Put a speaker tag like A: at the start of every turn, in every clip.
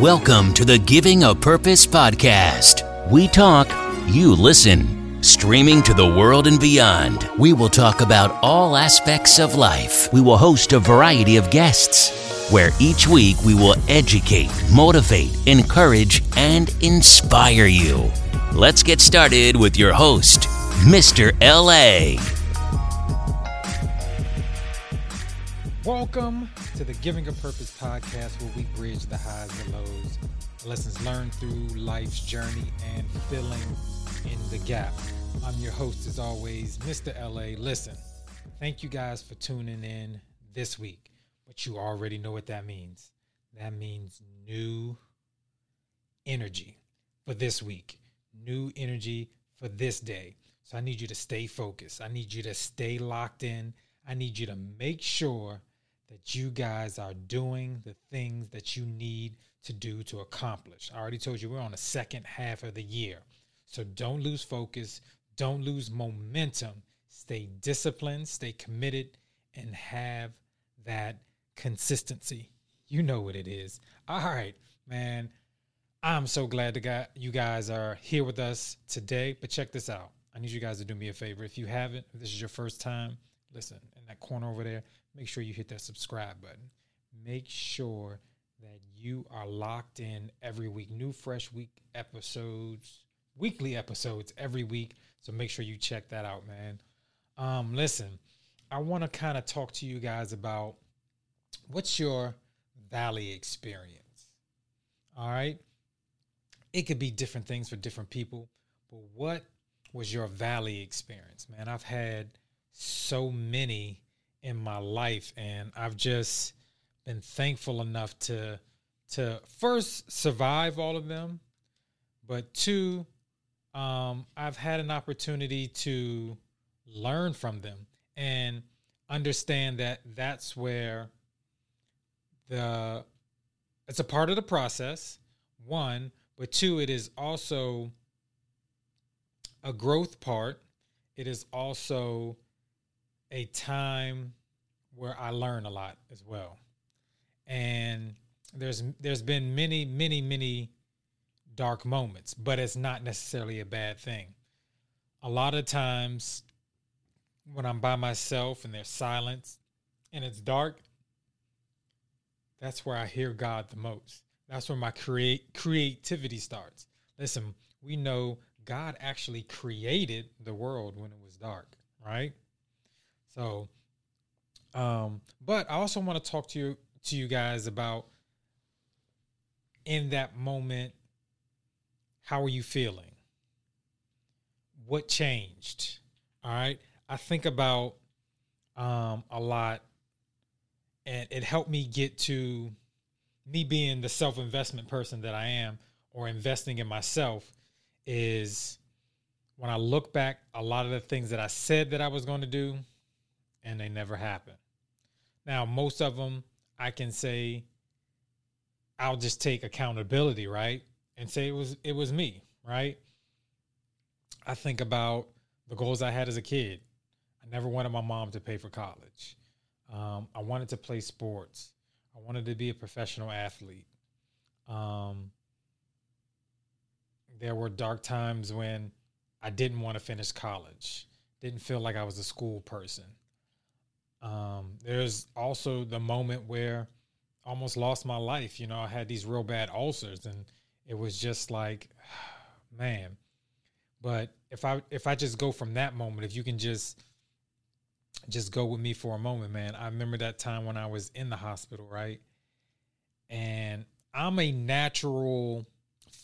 A: Welcome to the Giving a Purpose podcast. We talk, you listen. Streaming to the world and beyond, we will talk about all aspects of life. We will host a variety of guests, where each week we will educate, motivate, encourage, and inspire you. Let's get started with your host, Mr. LA.
B: Welcome to the Giving a Purpose podcast, where we bridge the highs and lows, lessons learned through life's journey, and filling in the gap. I'm your host, as always, Mr. LA. Listen, thank you guys for tuning in this week, but you already know what that means. That means new energy for this week, new energy for this day. So I need you to stay focused. I need you to stay locked in. I need you to make sure that you guys are doing the things that you need to do to accomplish. I already told you we're on the second half of the year. So don't lose focus, don't lose momentum. Stay disciplined, stay committed, and have that consistency. You know what it is. All right, man. I'm so glad that you guys are here with us today. But check this out. I need you guys to do me a favor. If you haven't, if this is your first time, listen, in that corner over there, make sure you hit that subscribe button. Make sure that you are locked in every week. New fresh week episodes, weekly episodes every week. So make sure you check that out, man. Um, listen, I want to kind of talk to you guys about what's your valley experience. All right. It could be different things for different people, but what was your valley experience, man? I've had so many in my life and I've just been thankful enough to to first survive all of them but two um, I've had an opportunity to learn from them and understand that that's where the it's a part of the process one but two it is also a growth part. It is also a time where I learn a lot as well. And there's there's been many many many dark moments, but it's not necessarily a bad thing. A lot of times when I'm by myself and there's silence and it's dark, that's where I hear God the most. That's where my create creativity starts. Listen, we know God actually created the world when it was dark, right? So, um, but I also want to talk to you to you guys about in that moment. How are you feeling? What changed? All right. I think about um, a lot, and it helped me get to me being the self investment person that I am, or investing in myself, is when I look back, a lot of the things that I said that I was going to do, and they never happen. Now, most of them I can say I'll just take accountability, right? And say it was it was me, right? I think about the goals I had as a kid. I never wanted my mom to pay for college. Um, I wanted to play sports. I wanted to be a professional athlete. Um, there were dark times when I didn't want to finish college. Didn't feel like I was a school person. Um, there's also the moment where I almost lost my life. You know, I had these real bad ulcers, and it was just like, man. But if I if I just go from that moment, if you can just just go with me for a moment, man. I remember that time when I was in the hospital, right? And I'm a natural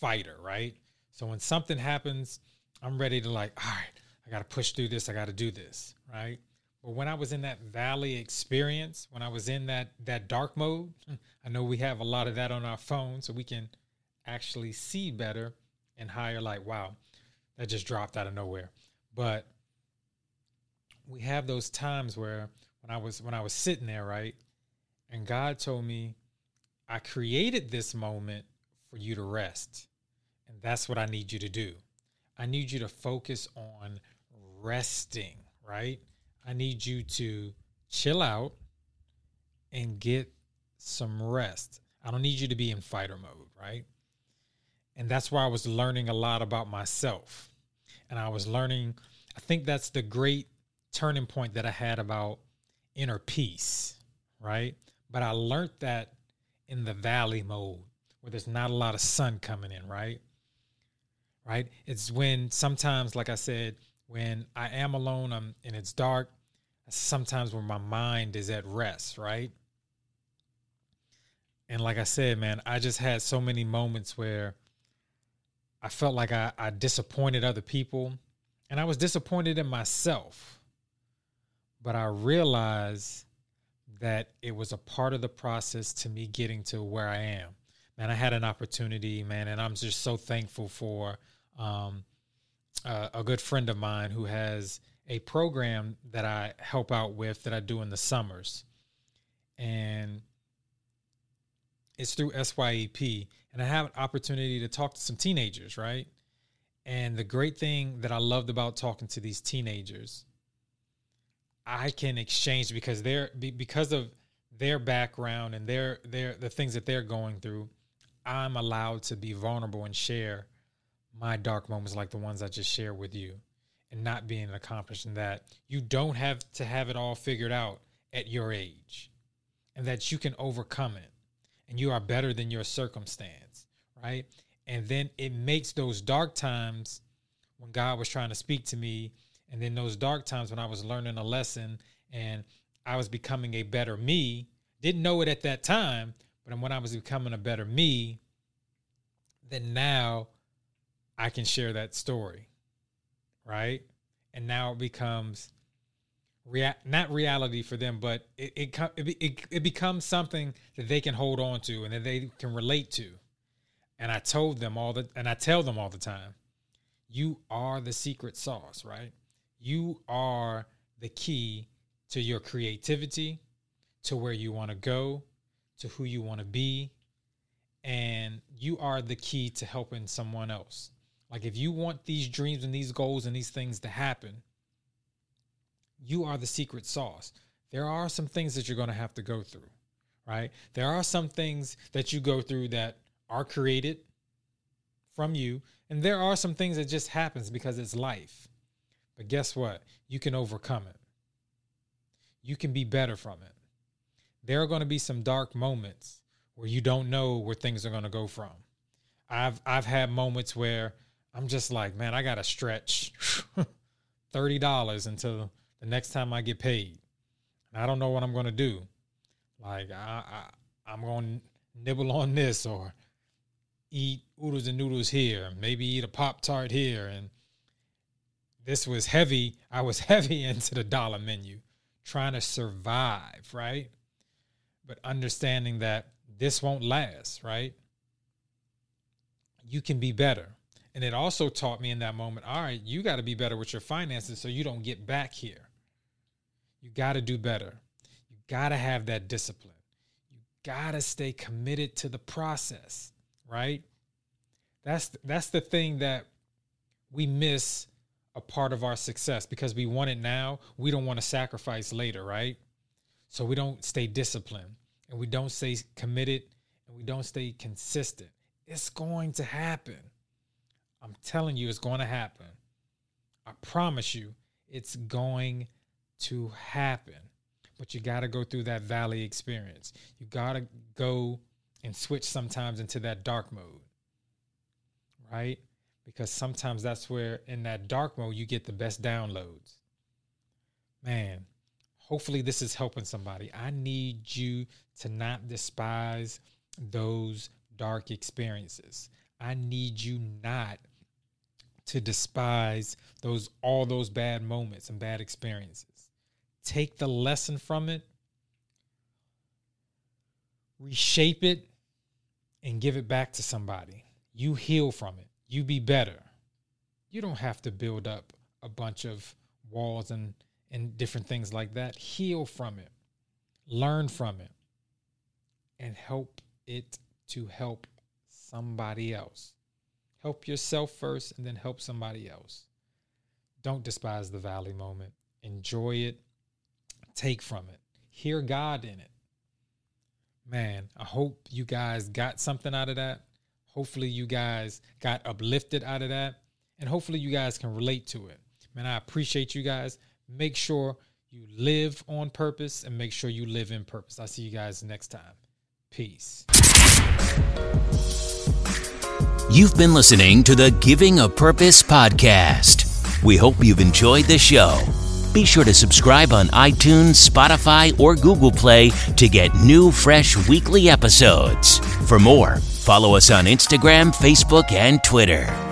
B: fighter, right? So when something happens, I'm ready to like, all right, I got to push through this. I got to do this, right? But when I was in that valley experience, when I was in that that dark mode, I know we have a lot of that on our phone, so we can actually see better and higher. Like, wow, that just dropped out of nowhere. But we have those times where when I was when I was sitting there, right, and God told me, I created this moment for you to rest, and that's what I need you to do. I need you to focus on resting, right? I need you to chill out and get some rest. I don't need you to be in fighter mode, right? And that's where I was learning a lot about myself. And I was learning, I think that's the great turning point that I had about inner peace, right? But I learned that in the valley mode where there's not a lot of sun coming in, right? Right? It's when sometimes, like I said, when I am alone I'm, and it's dark, sometimes when my mind is at rest, right? And like I said, man, I just had so many moments where I felt like I, I disappointed other people and I was disappointed in myself. But I realized that it was a part of the process to me getting to where I am. Man, I had an opportunity, man, and I'm just so thankful for um, uh, a good friend of mine who has a program that I help out with that I do in the summers. And it's through SYEP. And I have an opportunity to talk to some teenagers, right? And the great thing that I loved about talking to these teenagers, I can exchange because they're because of their background and their their the things that they're going through, I'm allowed to be vulnerable and share my dark moments like the ones I just shared with you and not being accomplished in that you don't have to have it all figured out at your age and that you can overcome it and you are better than your circumstance right? And then it makes those dark times when god was trying to speak to me and then those dark times when i was learning a lesson and i was becoming a better me. Didn't know it at that time but when i was becoming a better me then now i can share that story right? And now it becomes rea- not reality for them, but it it, it it becomes something that they can hold on to and that they can relate to. And I told them all the and I tell them all the time, you are the secret sauce, right? You are the key to your creativity, to where you want to go, to who you want to be, and you are the key to helping someone else. Like if you want these dreams and these goals and these things to happen, you are the secret sauce. There are some things that you're going to have to go through, right? There are some things that you go through that are created from you, and there are some things that just happens because it's life. But guess what? You can overcome it. You can be better from it. There are going to be some dark moments where you don't know where things are going to go from. I've I've had moments where I'm just like, man, I gotta stretch thirty dollars until the next time I get paid. And I don't know what I'm gonna do. Like I, I I'm gonna nibble on this or eat oodles and noodles here, maybe eat a pop tart here, and this was heavy. I was heavy into the dollar menu, trying to survive, right? But understanding that this won't last, right? You can be better and it also taught me in that moment, all right, you got to be better with your finances so you don't get back here. You got to do better. You got to have that discipline. You got to stay committed to the process, right? That's that's the thing that we miss a part of our success because we want it now, we don't want to sacrifice later, right? So we don't stay disciplined and we don't stay committed and we don't stay consistent. It's going to happen I'm telling you, it's going to happen. I promise you, it's going to happen. But you got to go through that valley experience. You got to go and switch sometimes into that dark mode, right? Because sometimes that's where, in that dark mode, you get the best downloads. Man, hopefully, this is helping somebody. I need you to not despise those dark experiences. I need you not to despise those all those bad moments and bad experiences. Take the lesson from it, reshape it, and give it back to somebody. You heal from it. You be better. You don't have to build up a bunch of walls and and different things like that. Heal from it. Learn from it. And help it to help somebody else. Help yourself first and then help somebody else. Don't despise the valley moment. Enjoy it. Take from it. Hear God in it. man, I hope you guys got something out of that. Hopefully, you guys got uplifted out of that. And hopefully, you guys can relate to it. Man, I appreciate you guys. Make sure you live on purpose and make sure you live in purpose. I'll see you guys next time. Peace.
A: You've been listening to the Giving a Purpose podcast. We hope you've enjoyed the show. Be sure to subscribe on iTunes, Spotify, or Google Play to get new, fresh weekly episodes. For more, follow us on Instagram, Facebook, and Twitter.